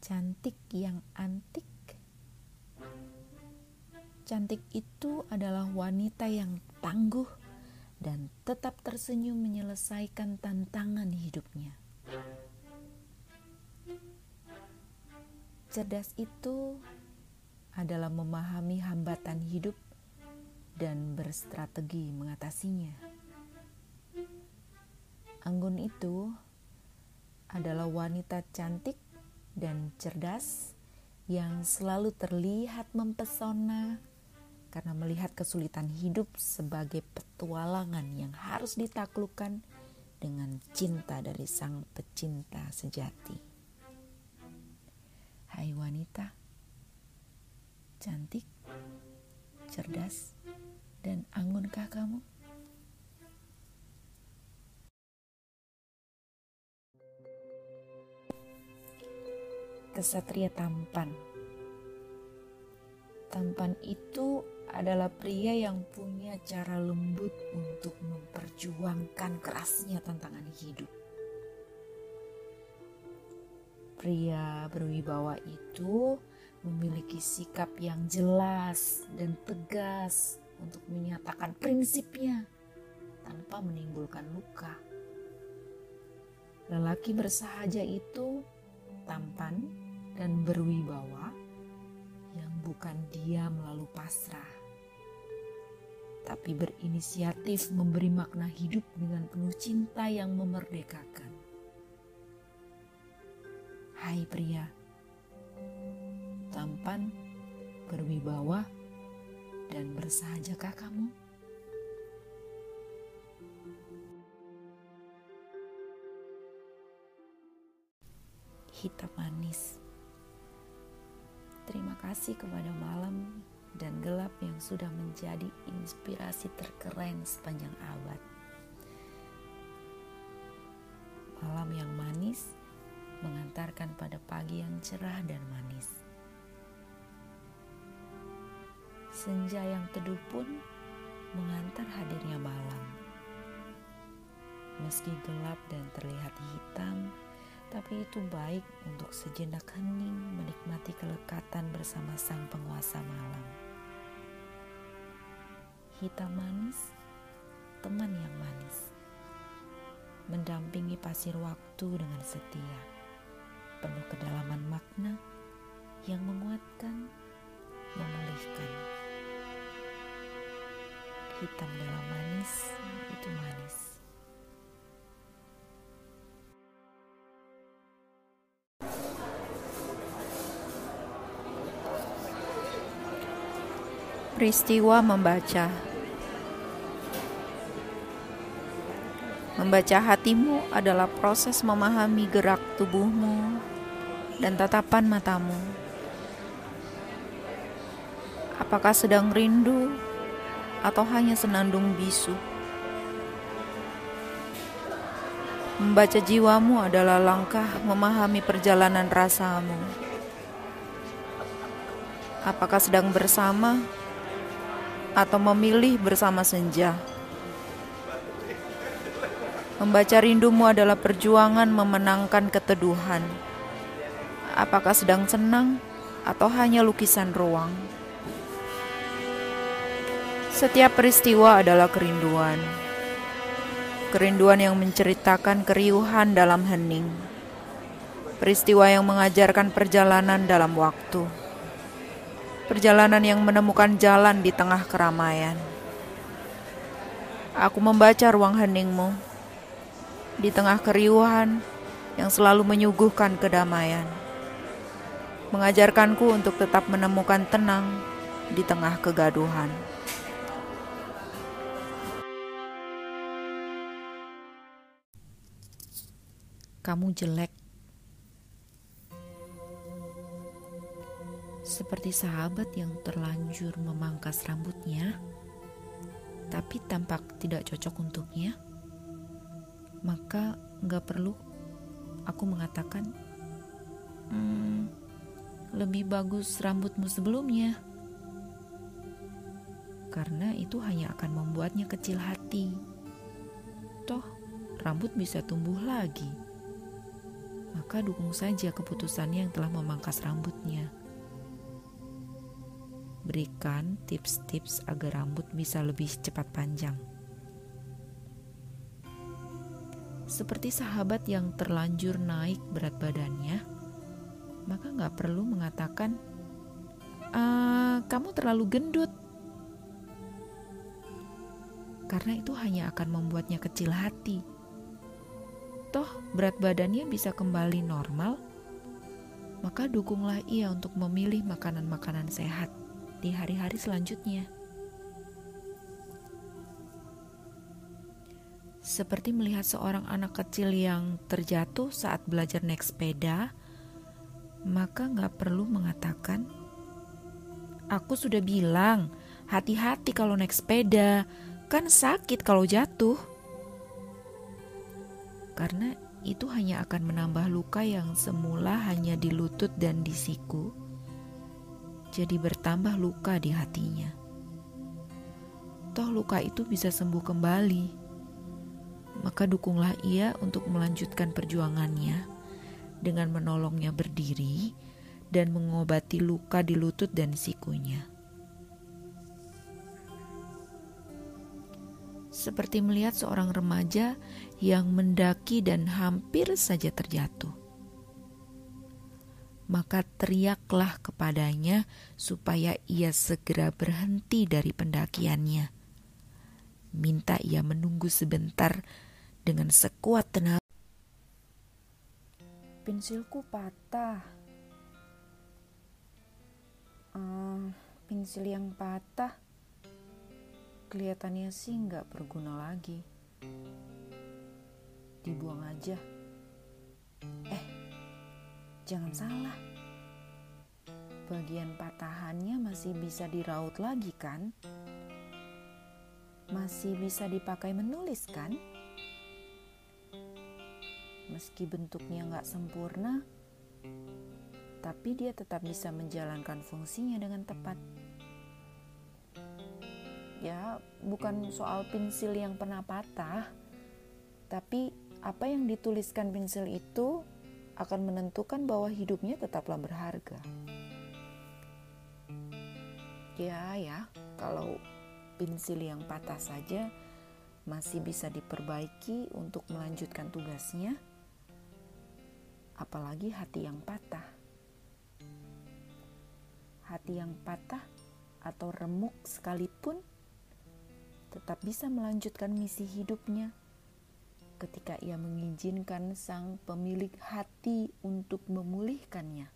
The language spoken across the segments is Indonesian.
cantik yang antik. Cantik itu adalah wanita yang tangguh dan tetap tersenyum menyelesaikan tantangan hidupnya. Cerdas itu adalah memahami hambatan hidup dan berstrategi mengatasinya. Anggun itu adalah wanita cantik dan cerdas yang selalu terlihat mempesona karena melihat kesulitan hidup sebagai petualangan yang harus ditaklukkan dengan cinta dari sang pecinta sejati. Hai wanita, cantik, cerdas, dan anggunkah kamu? Kesatria tampan. Tampan itu adalah pria yang punya cara lembut untuk memperjuangkan kerasnya tantangan hidup Pria berwibawa itu memiliki sikap yang jelas dan tegas untuk menyatakan prinsipnya tanpa menimbulkan luka. Lelaki bersahaja itu tampan dan berwibawa yang bukan diam lalu pasrah, tapi berinisiatif memberi makna hidup dengan penuh cinta yang memerdekakan. Hai pria, tampan, berwibawa, dan bersahajakah kamu? Hitam manis. Terima kasih kepada malam dan gelap yang sudah menjadi inspirasi terkeren sepanjang abad. Malam yang manis mengantarkan pada pagi yang cerah dan manis. Senja yang teduh pun mengantar hadirnya malam. Meski gelap dan terlihat hitam, tapi itu baik untuk sejenak hening menikmati kelekatan bersama sang penguasa malam. Hitam manis, teman yang manis, mendampingi pasir waktu dengan setia penuh kedalaman makna yang menguatkan, memulihkan. Hitam dalam manis itu manis. Peristiwa membaca Membaca hatimu adalah proses memahami gerak tubuhmu, dan tatapan matamu. Apakah sedang rindu atau hanya senandung bisu? Membaca jiwamu adalah langkah memahami perjalanan rasamu. Apakah sedang bersama atau memilih bersama senja? Membaca rindumu adalah perjuangan memenangkan keteduhan apakah sedang senang atau hanya lukisan ruang. Setiap peristiwa adalah kerinduan. Kerinduan yang menceritakan keriuhan dalam hening. Peristiwa yang mengajarkan perjalanan dalam waktu. Perjalanan yang menemukan jalan di tengah keramaian. Aku membaca ruang heningmu di tengah keriuhan yang selalu menyuguhkan kedamaian mengajarkanku untuk tetap menemukan tenang di tengah kegaduhan. Kamu jelek, seperti sahabat yang terlanjur memangkas rambutnya, tapi tampak tidak cocok untuknya. Maka nggak perlu aku mengatakan, hmm, lebih bagus rambutmu sebelumnya, karena itu hanya akan membuatnya kecil hati. Toh, rambut bisa tumbuh lagi. maka dukung saja keputusannya yang telah memangkas rambutnya. Berikan tips-tips agar rambut bisa lebih cepat panjang. Seperti sahabat yang terlanjur naik berat badannya, maka nggak perlu mengatakan, ah, "Kamu terlalu gendut." Karena itu hanya akan membuatnya kecil hati toh berat badannya bisa kembali normal, maka dukunglah ia untuk memilih makanan-makanan sehat di hari-hari selanjutnya. Seperti melihat seorang anak kecil yang terjatuh saat belajar naik sepeda, maka nggak perlu mengatakan, Aku sudah bilang, hati-hati kalau naik sepeda, kan sakit kalau jatuh karena itu hanya akan menambah luka yang semula hanya di lutut dan di siku, jadi bertambah luka di hatinya. Toh luka itu bisa sembuh kembali, maka dukunglah ia untuk melanjutkan perjuangannya dengan menolongnya berdiri dan mengobati luka di lutut dan sikunya. seperti melihat seorang remaja yang mendaki dan hampir saja terjatuh. Maka teriaklah kepadanya supaya ia segera berhenti dari pendakiannya. Minta ia menunggu sebentar dengan sekuat tenaga. Pensilku patah. Uh, pensil yang patah Kelihatannya sih nggak berguna lagi. Dibuang aja. Eh, jangan salah. Bagian patahannya masih bisa diraut lagi kan? Masih bisa dipakai menulis kan? Meski bentuknya nggak sempurna, tapi dia tetap bisa menjalankan fungsinya dengan tepat ya bukan soal pensil yang pernah patah tapi apa yang dituliskan pensil itu akan menentukan bahwa hidupnya tetaplah berharga. Ya ya kalau pensil yang patah saja masih bisa diperbaiki untuk melanjutkan tugasnya apalagi hati yang patah. Hati yang patah atau remuk sekalipun tetap bisa melanjutkan misi hidupnya ketika ia mengizinkan sang pemilik hati untuk memulihkannya.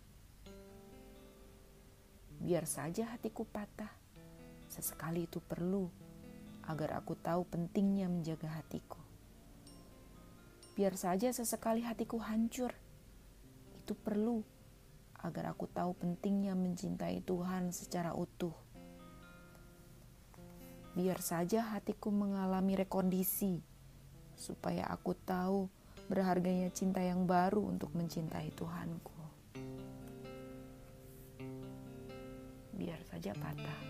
Biar saja hatiku patah, sesekali itu perlu agar aku tahu pentingnya menjaga hatiku. Biar saja sesekali hatiku hancur, itu perlu agar aku tahu pentingnya mencintai Tuhan secara utuh biar saja hatiku mengalami rekondisi, supaya aku tahu berharganya cinta yang baru untuk mencintai Tuhanku. Biar saja patah,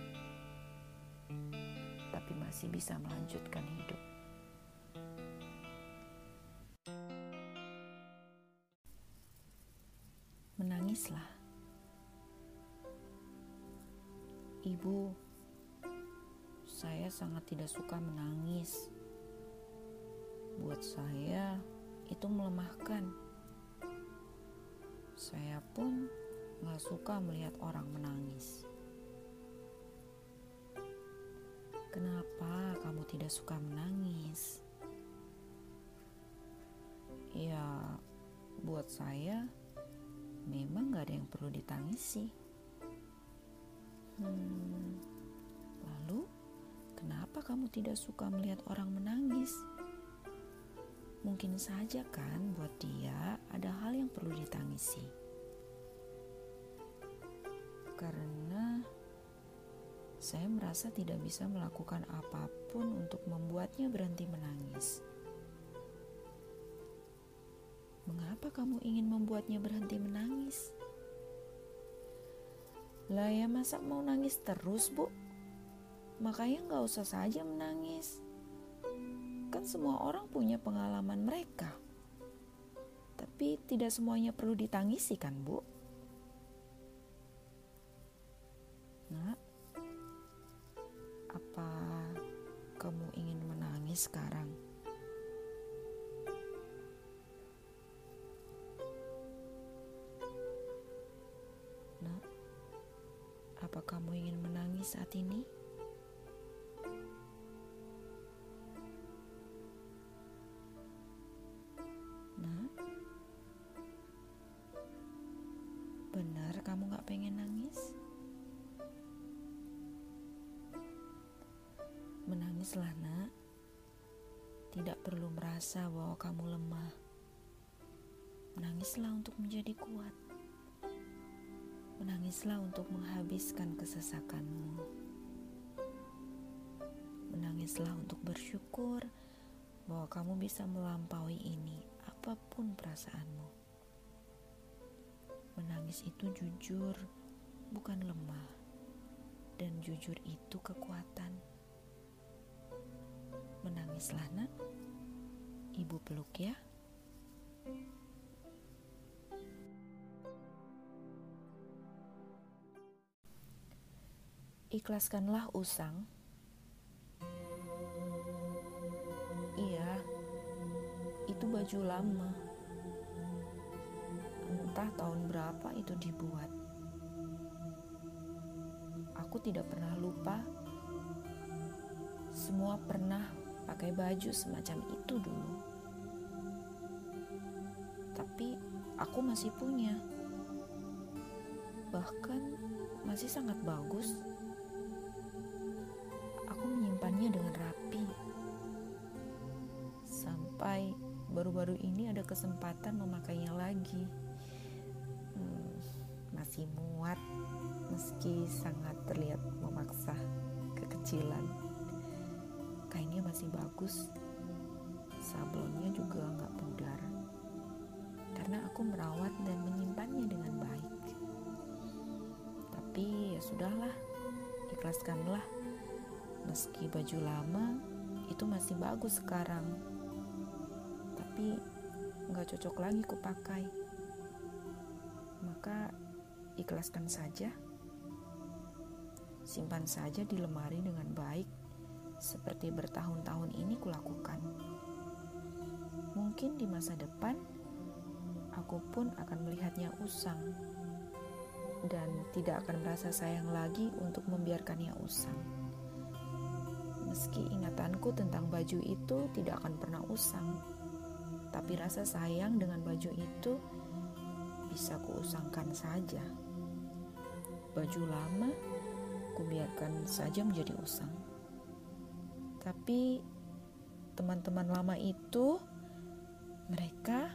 tapi masih bisa melanjutkan hidup. Menangislah, ibu saya sangat tidak suka menangis. Buat saya, itu melemahkan. Saya pun gak suka melihat orang menangis. Kenapa kamu tidak suka menangis? Ya, buat saya memang gak ada yang perlu ditangisi. Hmm, lalu Kenapa kamu tidak suka melihat orang menangis? Mungkin saja kan buat dia ada hal yang perlu ditangisi. Karena saya merasa tidak bisa melakukan apa pun untuk membuatnya berhenti menangis. Mengapa kamu ingin membuatnya berhenti menangis? Lah ya masa mau nangis terus bu? Makanya nggak usah saja menangis. Kan semua orang punya pengalaman mereka. Tapi tidak semuanya perlu ditangisi kan, Bu? Nak, apa kamu ingin menangis sekarang? Nak, apa kamu ingin menangis saat ini? Benar kamu gak pengen nangis? Menangislah nak, tidak perlu merasa bahwa kamu lemah. Menangislah untuk menjadi kuat. Menangislah untuk menghabiskan kesesakanmu. Menangislah untuk bersyukur bahwa kamu bisa melampaui ini apa pun perasaanmu. Menangis itu jujur, bukan lemah. Dan jujur itu kekuatan. Menangislah nak. Ibu peluk ya. Ikhlaskanlah usang. Baju lama. Entah tahun berapa itu dibuat. Aku tidak pernah lupa. Semua pernah pakai baju semacam itu dulu. Tapi aku masih punya. Bahkan masih sangat bagus. Kesempatan memakainya lagi. Hmm, masih muat meski sangat terlihat memaksa kekecilan. Kainnya masih bagus. Sablonnya juga nggak pudar. Karena aku merawat dan menyimpannya dengan baik. Tapi ya sudahlah, ikhlaskanlah. Meski baju lama itu masih bagus sekarang. Tapi nggak cocok lagi kupakai. Maka ikhlaskan saja. Simpan saja di lemari dengan baik seperti bertahun-tahun ini kulakukan. Mungkin di masa depan aku pun akan melihatnya usang dan tidak akan merasa sayang lagi untuk membiarkannya usang. Meski ingatanku tentang baju itu tidak akan pernah usang, tapi rasa sayang dengan baju itu bisa kuusangkan saja. Baju lama kubiarkan saja menjadi usang. Tapi teman-teman lama itu mereka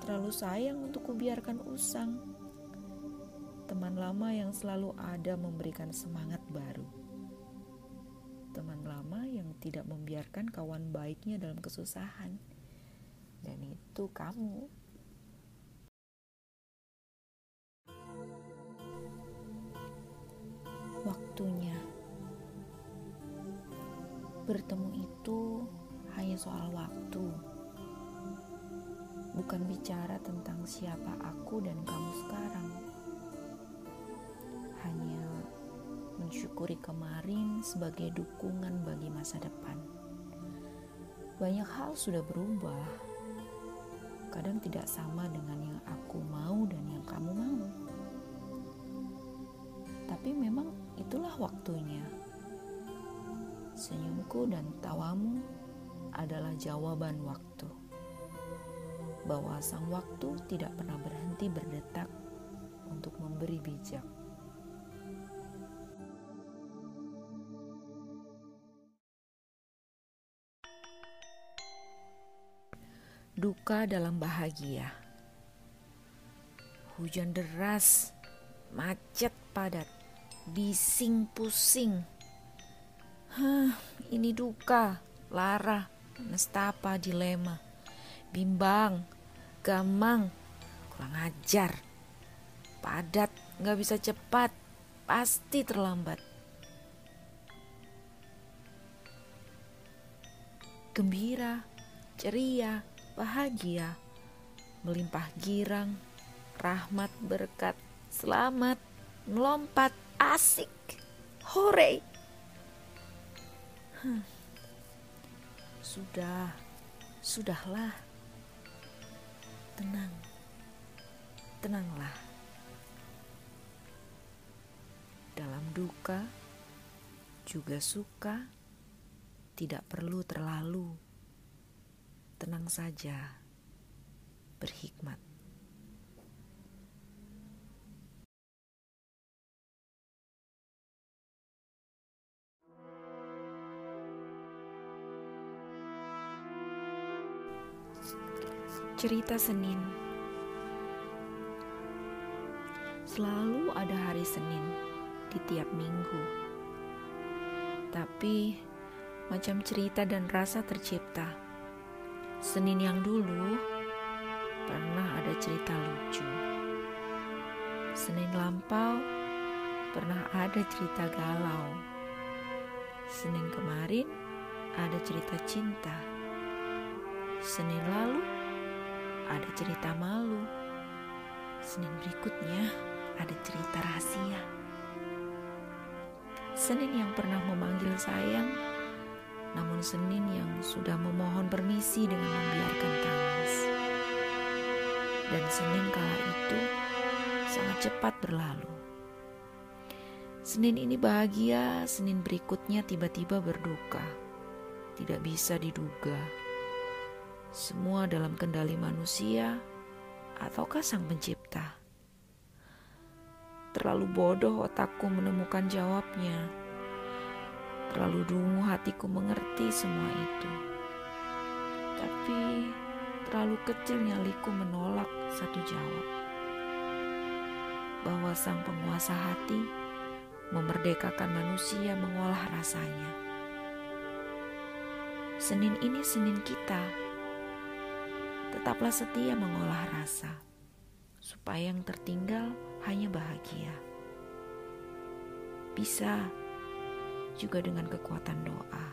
terlalu sayang untuk kubiarkan usang. Teman lama yang selalu ada memberikan semangat baru. Teman lama yang tidak membiarkan kawan baiknya dalam kesusahan. Itu kamu. Waktunya bertemu itu hanya soal waktu, bukan bicara tentang siapa aku dan kamu sekarang. Hanya mensyukuri kemarin sebagai dukungan bagi masa depan. Banyak hal sudah berubah, kadang tidak sama dengan yang aku mau dan yang kamu mau. Tapi memang itulah waktunya. Senyumku dan tawamu adalah jawaban waktu. Bahwa sang waktu tidak pernah berhenti berdetak untuk memberi bijak. Duka dalam bahagia. Hujan deras, macet padat, bising pusing. Hah, ini duka, lara, nestapa, dilema, bimbang, gamang, kurang ajar, padat, nggak bisa cepat, pasti terlambat. Gembira, ceria, bahagia, melimpah girang, rahmat berkat, selamat, melompat, asik, hore. Hmm. Sudah, sudahlah. Tenang, tenanglah. Dalam duka, juga suka, tidak perlu terlalu. Tenang saja, berhikmat. Cerita Senin Selalu ada hari Senin di tiap minggu. Tapi macam cerita dan rasa tercipta. Senin yang dulu pernah ada cerita lucu. Senin lampau pernah ada cerita galau. Senin kemarin ada cerita cinta. Senin lalu ada cerita malu. Senin berikutnya ada cerita rahasia. Senin yang pernah memanggil sayang, namun Senin yang sudah memohon permisi dengan membiarkan tangis. Dan Senin kala itu sangat cepat berlalu. Senin ini bahagia, Senin berikutnya tiba-tiba berduka. Tidak bisa diduga semua dalam kendali manusia ataukah sang pencipta? Terlalu bodoh otakku menemukan jawabnya. Terlalu dungu hatiku mengerti semua itu. Tapi terlalu kecil nyaliku menolak satu jawab. Bahwa sang penguasa hati memerdekakan manusia mengolah rasanya. Senin ini Senin kita tetaplah setia mengolah rasa, supaya yang tertinggal hanya bahagia. Bisa juga dengan kekuatan doa,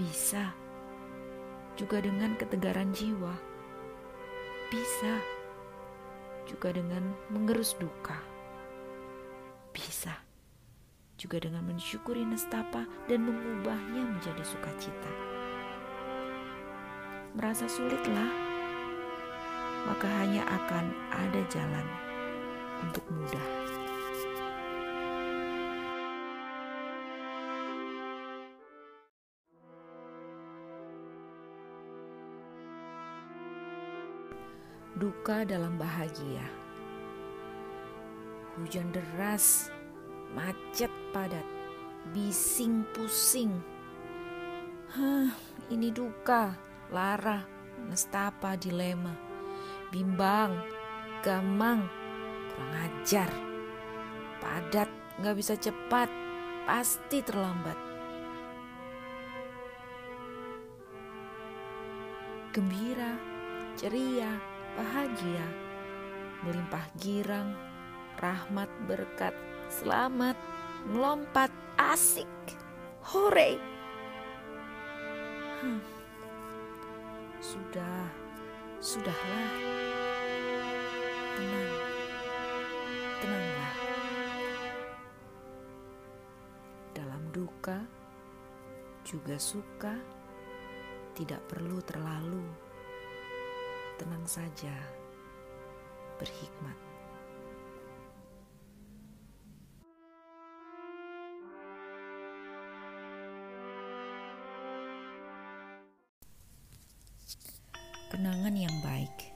bisa juga dengan ketegaran jiwa, bisa juga dengan mengerus duka, bisa juga dengan mensyukuri nestapa dan mengubahnya menjadi sukacita. Merasa sulitlah, maka hanya akan ada jalan untuk mudah. Duka dalam bahagia. Hujan deras, macet padat, bising pusing. Hah, ini duka lara, nestapa, dilema, bimbang, gamang, kurang ajar, padat, nggak bisa cepat, pasti terlambat. Gembira, ceria, bahagia, melimpah girang, rahmat berkat, selamat, melompat, asik, hore. Hmm. Sudah, sudahlah. Tenang, tenanglah. Dalam duka, juga suka, tidak perlu terlalu. Tenang saja, berhikmat. kenangan yang baik.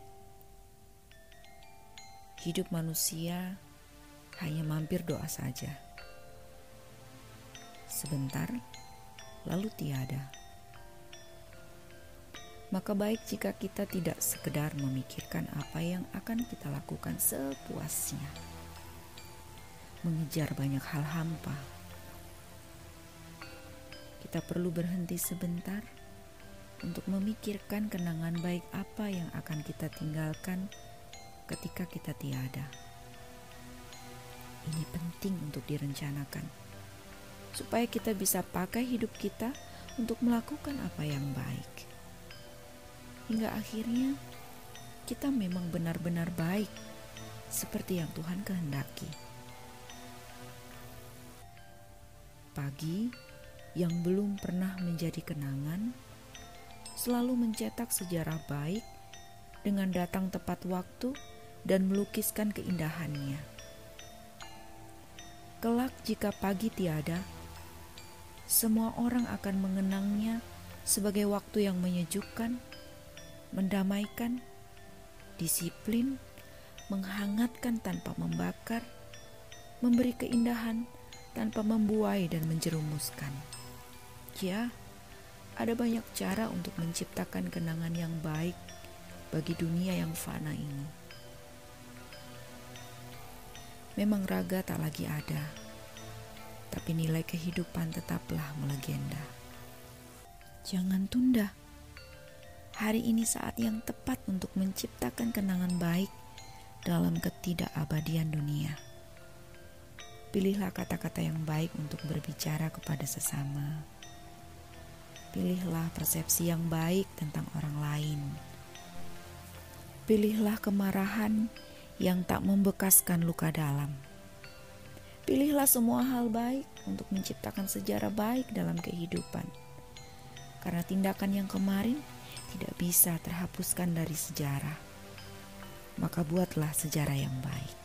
Hidup manusia hanya mampir doa saja. Sebentar, lalu tiada. Maka baik jika kita tidak sekedar memikirkan apa yang akan kita lakukan sepuasnya. Mengejar banyak hal hampa. Kita perlu berhenti sebentar untuk memikirkan kenangan baik apa yang akan kita tinggalkan ketika kita tiada. Ini penting untuk direncanakan, supaya kita bisa pakai hidup kita untuk melakukan apa yang baik, hingga akhirnya kita memang benar-benar baik, seperti yang Tuhan kehendaki. Pagi yang belum pernah menjadi kenangan selalu mencetak sejarah baik dengan datang tepat waktu dan melukiskan keindahannya. Kelak, jika pagi tiada, semua orang akan mengenangnya sebagai waktu yang menyejukkan, mendamaikan, disiplin, menghangatkan tanpa membakar, memberi keindahan tanpa membuai dan menjerumuskan. Ya, ada banyak cara untuk menciptakan kenangan yang baik bagi dunia yang fana ini. Memang raga tak lagi ada, tapi nilai kehidupan tetaplah melegenda. Jangan tunda. Hari ini saat yang tepat untuk menciptakan kenangan baik dalam ketidakabadian dunia. Pilihlah kata-kata yang baik untuk berbicara kepada sesama. Pilihlah persepsi yang baik tentang orang lain. Pilihlah kemarahan yang tak membekaskan luka dalam. Pilihlah semua hal baik untuk menciptakan sejarah baik dalam kehidupan. Karena tindakan yang kemarin tidak bisa terhapuskan dari sejarah. Maka buatlah sejarah yang baik.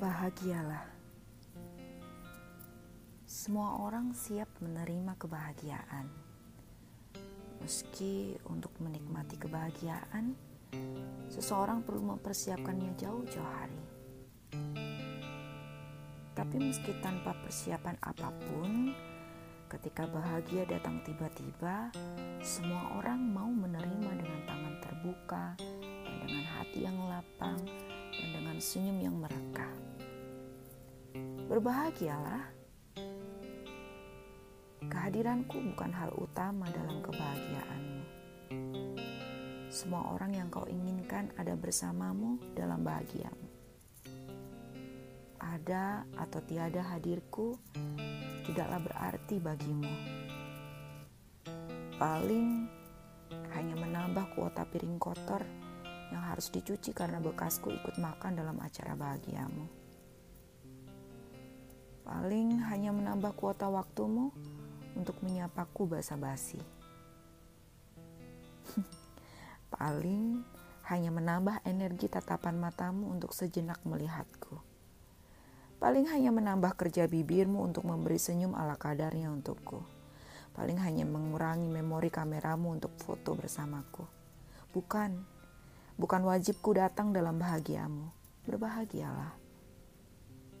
Bahagialah. Semua orang siap menerima kebahagiaan. Meski untuk menikmati kebahagiaan, seseorang perlu mempersiapkannya jauh-jauh hari. Tapi meski tanpa persiapan apa pun, ketika bahagia datang tiba-tiba, semua orang mau menerima dengan tangan terbuka dan dengan hati yang lapang dan dengan senyum yang merekah. Berbahagialah. Kehadiranku bukan hal utama dalam kebahagiaanmu. Semua orang yang kau inginkan ada bersamamu dalam bahagiamu. Ada atau tiada hadirku tidaklah berarti bagimu. Paling hanya menambah kuota piring kotor yang harus dicuci karena bekasku ikut makan dalam acara bahagiamu. Paling hanya menambah kuota waktumu untuk menyapaku basa-basi. Paling hanya menambah energi tatapan matamu untuk sejenak melihatku. Paling hanya menambah kerja bibirmu untuk memberi senyum ala kadarnya untukku. Paling hanya mengurangi memori kameramu untuk foto bersamaku. Bukan, Bukan wajibku datang dalam bahagiamu. Berbahagialah.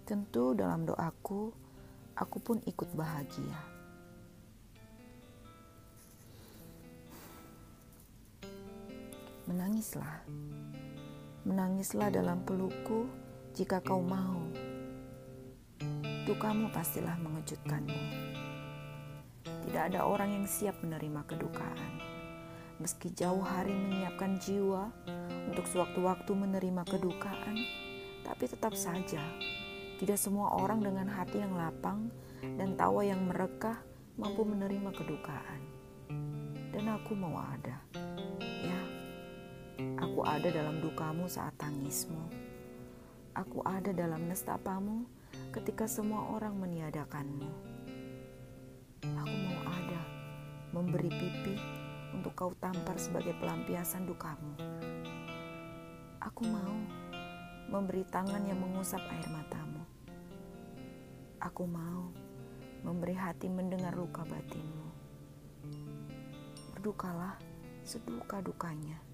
Tentu dalam doaku, aku pun ikut bahagia. Menangislah. Menangislah dalam pelukku jika kau mau. Dukamu pastilah mengejutkanmu. Tidak ada orang yang siap menerima kedukaan meski jauh hari menyiapkan jiwa untuk sewaktu-waktu menerima kedukaan, tapi tetap saja tidak semua orang dengan hati yang lapang dan tawa yang merekah mampu menerima kedukaan. Dan aku mau ada. Aku ada dalam dukamu saat tangismu. Aku ada dalam nestapamu ketika semua orang meniadakanmu. Aku mau ada, memberi pipi untuk kau tampar sebagai pelampiasan dukamu. Aku mau memberi tangan yang mengusap air matamu. Aku mau memberi hati mendengar luka batinmu. Berdukalah seduka dukanya.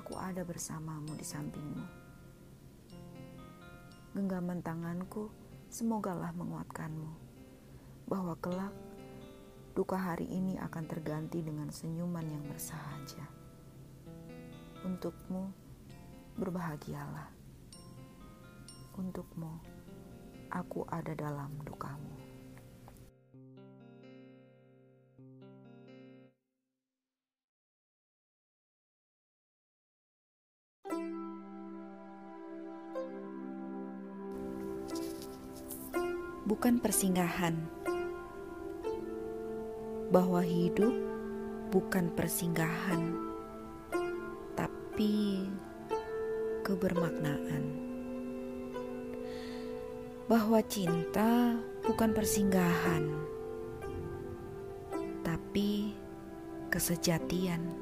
Aku ada bersamamu di sampingmu. Genggaman tanganku semogalah menguatkanmu bahwa kelak duka hari ini akan terganti dengan senyuman yang bersahaja. Untukmu, berbahagialah. Untukmu, aku ada dalam dukamu. Bukan persinggahan, bahwa hidup bukan persinggahan, tapi kebermaknaan, bahwa cinta bukan persinggahan, tapi kesejatian,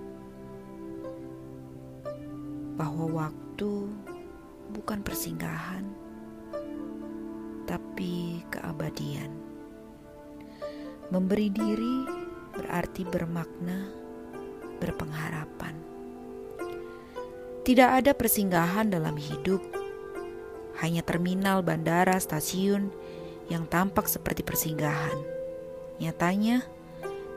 bahwa waktu bukan persinggahan, tapi keabadian. Memberi diri berarti bermakna, berpengharapan. Tidak ada persinggahan dalam hidup, hanya terminal, bandara, stasiun yang tampak seperti persinggahan. Nyatanya,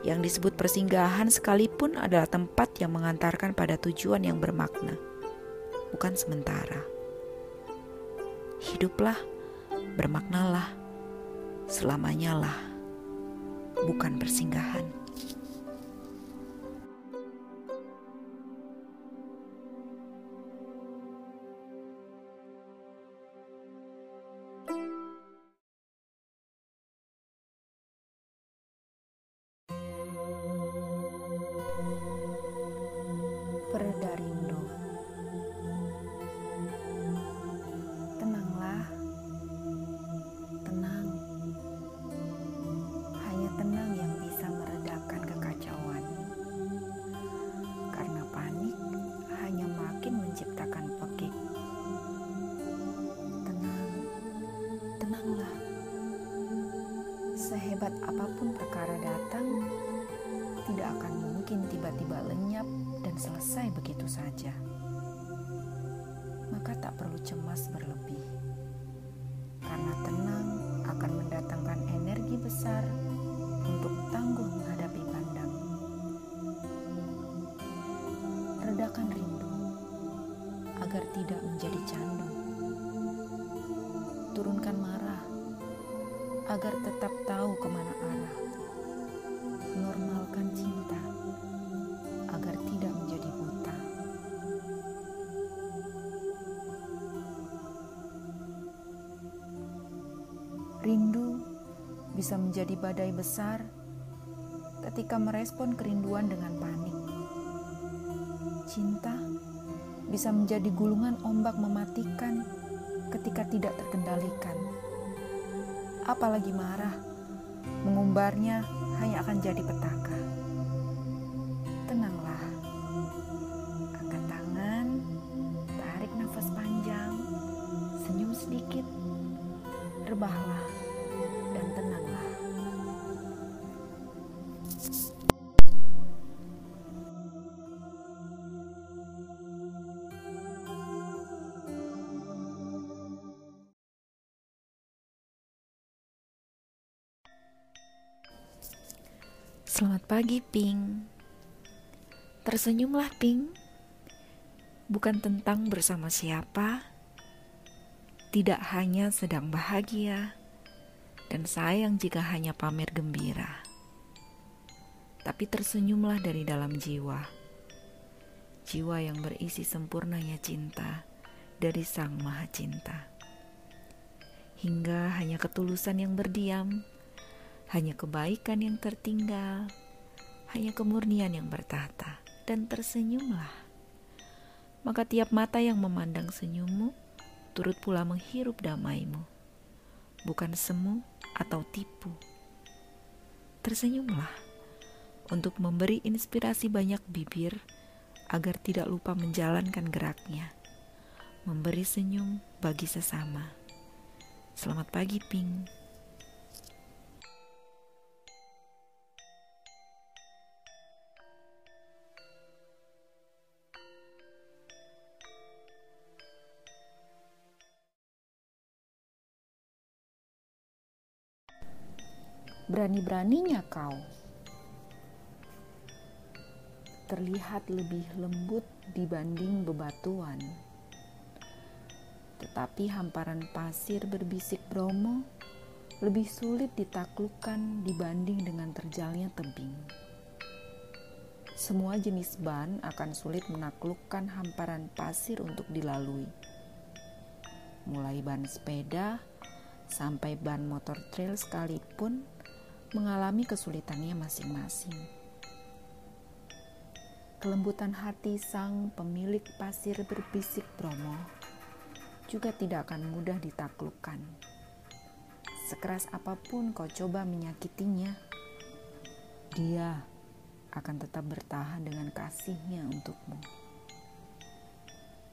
yang disebut persinggahan sekalipun adalah tempat yang mengantarkan pada tujuan yang bermakna, bukan sementara. Hiduplah, bermaknalah, selamanya lah, bukan persinggahan. Besar untuk tangguh menghadapi pandang. Redakan rindu agar tidak menjadi candu. Turunkan marah agar tetap bisa menjadi badai besar ketika merespon kerinduan dengan panik. Cinta bisa menjadi gulungan ombak mematikan ketika tidak terkendalikan. Apalagi marah, mengumbarnya hanya akan jadi petaka. Selamat pagi, Pink. Tersenyumlah, Pink. Bukan tentang bersama siapa, tidak hanya sedang bahagia, dan sayang jika hanya pamer gembira. Tapi tersenyumlah dari dalam jiwa. Jiwa yang berisi sempurnanya cinta dari Sang Maha Cinta. Hingga hanya ketulusan yang berdiam hanya kebaikan yang tertinggal, hanya kemurnian yang bertahta, dan tersenyumlah. Maka tiap mata yang memandang senyummu, turut pula menghirup damaimu, bukan semu atau tipu. Tersenyumlah untuk memberi inspirasi banyak bibir agar tidak lupa menjalankan geraknya, memberi senyum bagi sesama. Selamat pagi, Pink. Berani-beraninya kau terlihat lebih lembut dibanding bebatuan. Tetapi hamparan pasir berbisik Bromo lebih sulit ditaklukkan dibanding dengan terjalnya tebing. Semua jenis ban akan sulit menaklukkan hamparan pasir untuk dilalui. Mulai ban sepeda sampai ban motor trail sekalipun mengalami kesulitannya masing-masing. Kelembutan hati sang pemilik pasir berbisik Bromo juga tidak akan mudah ditaklukkan. Sekeras apa pun kau coba menyakitinya, dia akan tetap bertahan dengan kasihnya untukmu.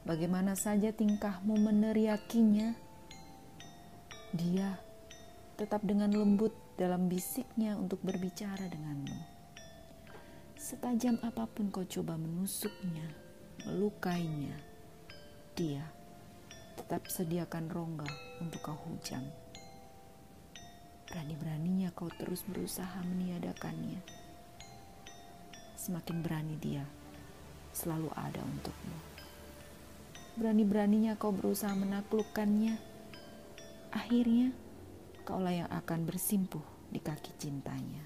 Bagaimana saja tingkahmu meneriakinya, dia tetap dengan lembut dalam bisiknya untuk berbicara denganmu. Setajam apa pun kau coba menusuknya, melukainya, dia tetap sediakan rongga untuk kau hujam. Berani-beraninya kau terus berusaha meniadakannya. Semakin berani dia selalu ada untukmu berani-beraninya kau berusaha menaklukkannya. Akhirnya, kaulah yang akan bersimpuh di kaki cintanya.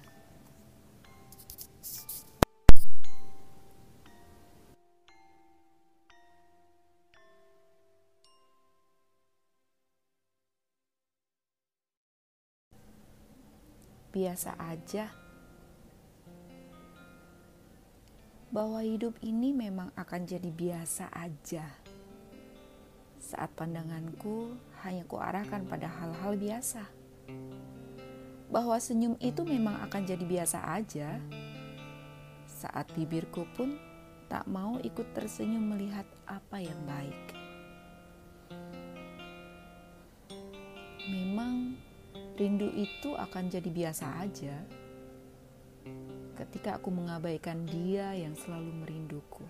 Biasa aja bahwa hidup ini memang akan jadi biasa aja saat pandanganku hanya kuarahkan pada hal-hal biasa. Bahwa senyum itu memang akan jadi biasa aja. Saat bibirku pun tak mau ikut tersenyum melihat apa yang baik. Memang rindu itu akan jadi biasa aja ketika aku mengabaikan dia yang selalu merinduku.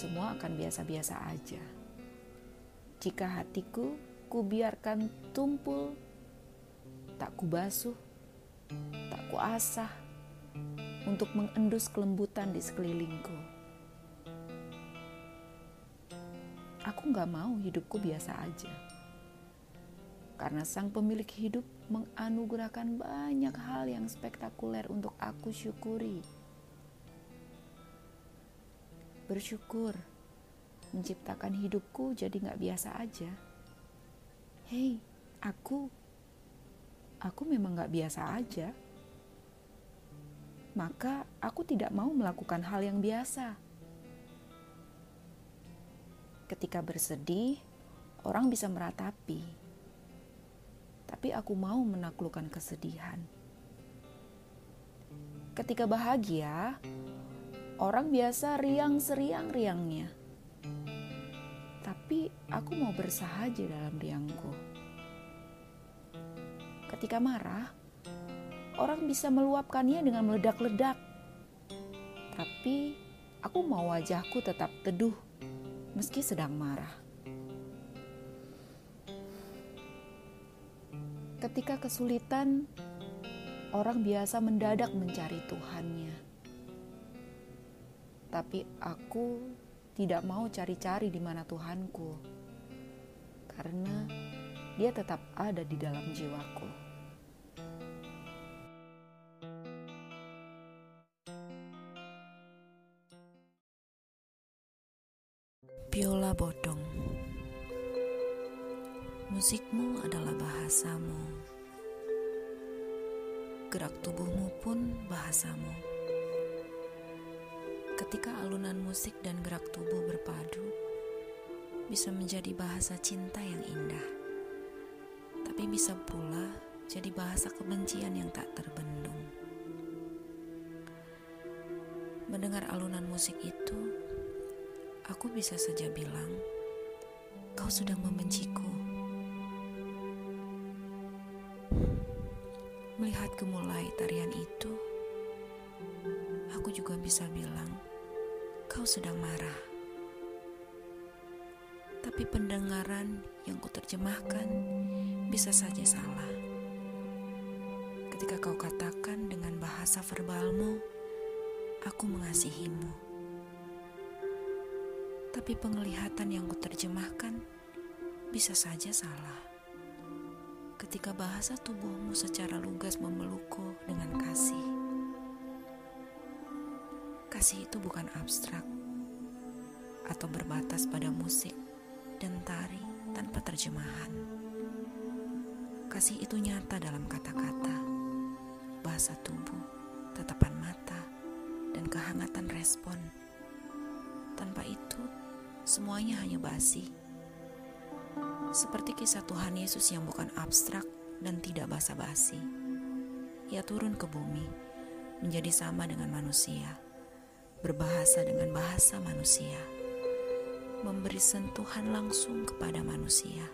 semua akan biasa-biasa aja. Jika hatiku kubiarkan tumpul, tak kubasuh, tak kuasah untuk mengendus kelembutan di sekelilingku. Aku gak mau hidupku biasa aja. Karena sang pemilik hidup menganugerahkan banyak hal yang spektakuler untuk aku syukuri bersyukur menciptakan hidupku jadi gak biasa aja. Hei, aku, aku memang gak biasa aja. Maka aku tidak mau melakukan hal yang biasa. Ketika bersedih, orang bisa meratapi. Tapi aku mau menaklukkan kesedihan. Ketika bahagia, Orang biasa riang seriang-riangnya. Tapi aku mau bersahaja dalam riangku. Ketika marah, orang bisa meluapkannya dengan meledak-ledak. Tapi aku mau wajahku tetap teduh meski sedang marah. Ketika kesulitan, orang biasa mendadak mencari Tuhannya tapi aku tidak mau cari-cari di mana Tuhanku, karena Dia tetap ada di dalam jiwaku. Biola Bodong. Musikmu adalah bahasamu. Gerak tubuhmu pun bahasamu Ketika alunan musik dan gerak tubuh berpadu, bisa menjadi bahasa cinta yang indah, tapi bisa pula jadi bahasa kebencian yang tak terbendung. Mendengar alunan musik itu, aku bisa saja bilang, "Kau sedang membenciku." Melihat gemulai tarian itu, aku juga bisa bilang, kau sedang marah. Tapi pendengaran yang kuterjemahkan bisa saja salah. Ketika kau katakan dengan bahasa verbalmu, aku mengasihimu. Tapi penglihatan yang kuterjemahkan bisa saja salah. Ketika bahasa tubuhmu secara lugas memelukku dengan kasih kasih itu bukan abstrak atau berbatas pada musik dan tarik tanpa terjemahan. Kasih itu nyata dalam kata-kata, bahasa tubuh, tatapan mata, dan kehangatan respon. Tanpa itu, semuanya hanya basi. Seperti kisah Tuhan Yesus yang bukan abstrak dan tidak basa-basi. Ia turun ke bumi, menjadi sama dengan manusia, berbahasa dengan bahasa manusia memberi sentuhan langsung kepada manusia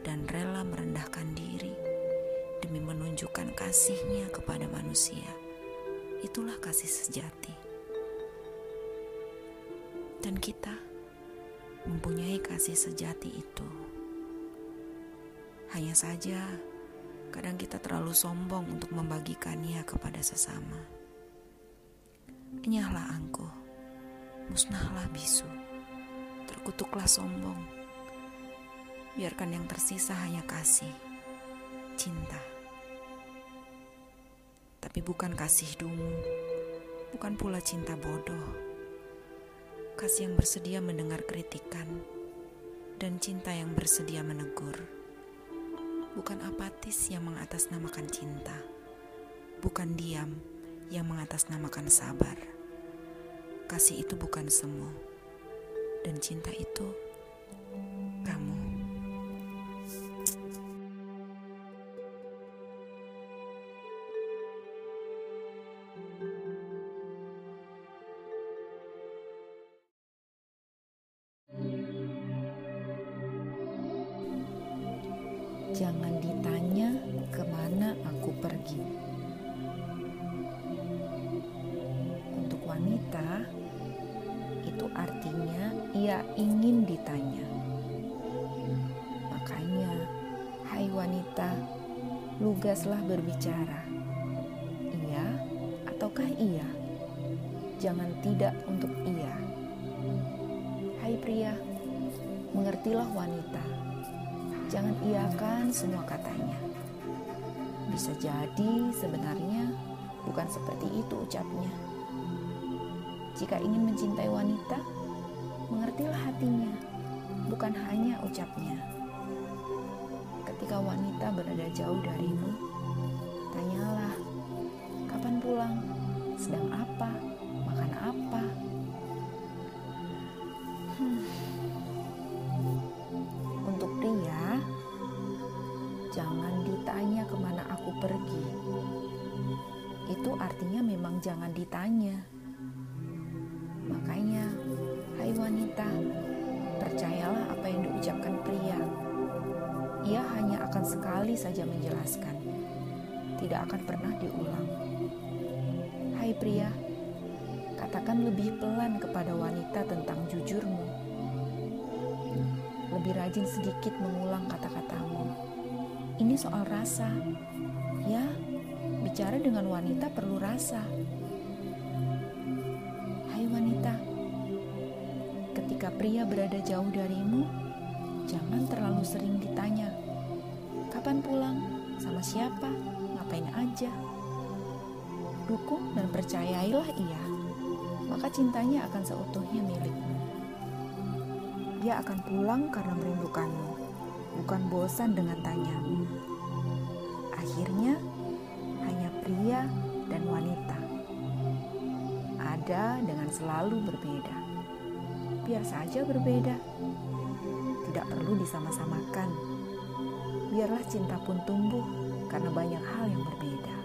dan rela merendahkan diri demi menunjukkan kasihnya kepada manusia. Itulah kasih sejati. Dan kita mempunyai kasih sejati itu. Hanya saja, kadang kita terlalu sombong untuk membagikannya kepada sesama. Enyahlah angkuh, musnahlah bisu terkutuklah sombong. Biarkan yang tersisa hanya kasih, cinta. Tapi bukan kasih dungu, bukan pula cinta bodoh. Kasih yang bersedia mendengar kritikan, dan cinta yang bersedia menegur. Bukan apatis yang mengatasnamakan cinta, bukan diam yang mengatasnamakan sabar. Kasih itu bukan semu dan cinta itu kamu. Ia ingin ditanya. Makanya, hai wanita, lugaslah berbicara. Iya ataukah iya? Jangan tidak untuk iya. Hai pria, mengertilah wanita. Jangan iakan semua katanya. Bisa jadi sebenarnya bukan seperti itu ucapnya jika ingin mencintai wanita, mengertilah hatinya, bukan hanya ucapnya. Ketika wanita berada jauh darimu, tanyalah, kapan pulang, sedang apa, makan apa. Hmm. Untuk pria, jangan ditanya ke mana aku pergi. Itu artinya memang jangan ditanya. Saja menjelaskan, tidak akan pernah diulang. Hai pria, katakan lebih pelan kepada wanita tentang jujurmu. Lebih rajin sedikit mengulang kata-katamu. Ini soal rasa. Ya, bicara dengan wanita perlu rasa wanita. Ketika pria berada jauh darimu, jangan terlalu sering ditanya, "Kapan pulang? Sama siapa? Ngapain aja?" Dukung dan percayailah ia, maka cintanya akan seutuhnya milikmu. Dia akan pulang karena merindukanmu, bukan bosan dengan tanyamu. Akhirnya, hanya pria dan wanita ada dengan selalu berbeda. Biar saja berbeda, tidak perlu disama-samakan. Biarlah cinta pun tumbuh karena banyak hal yang berbeda.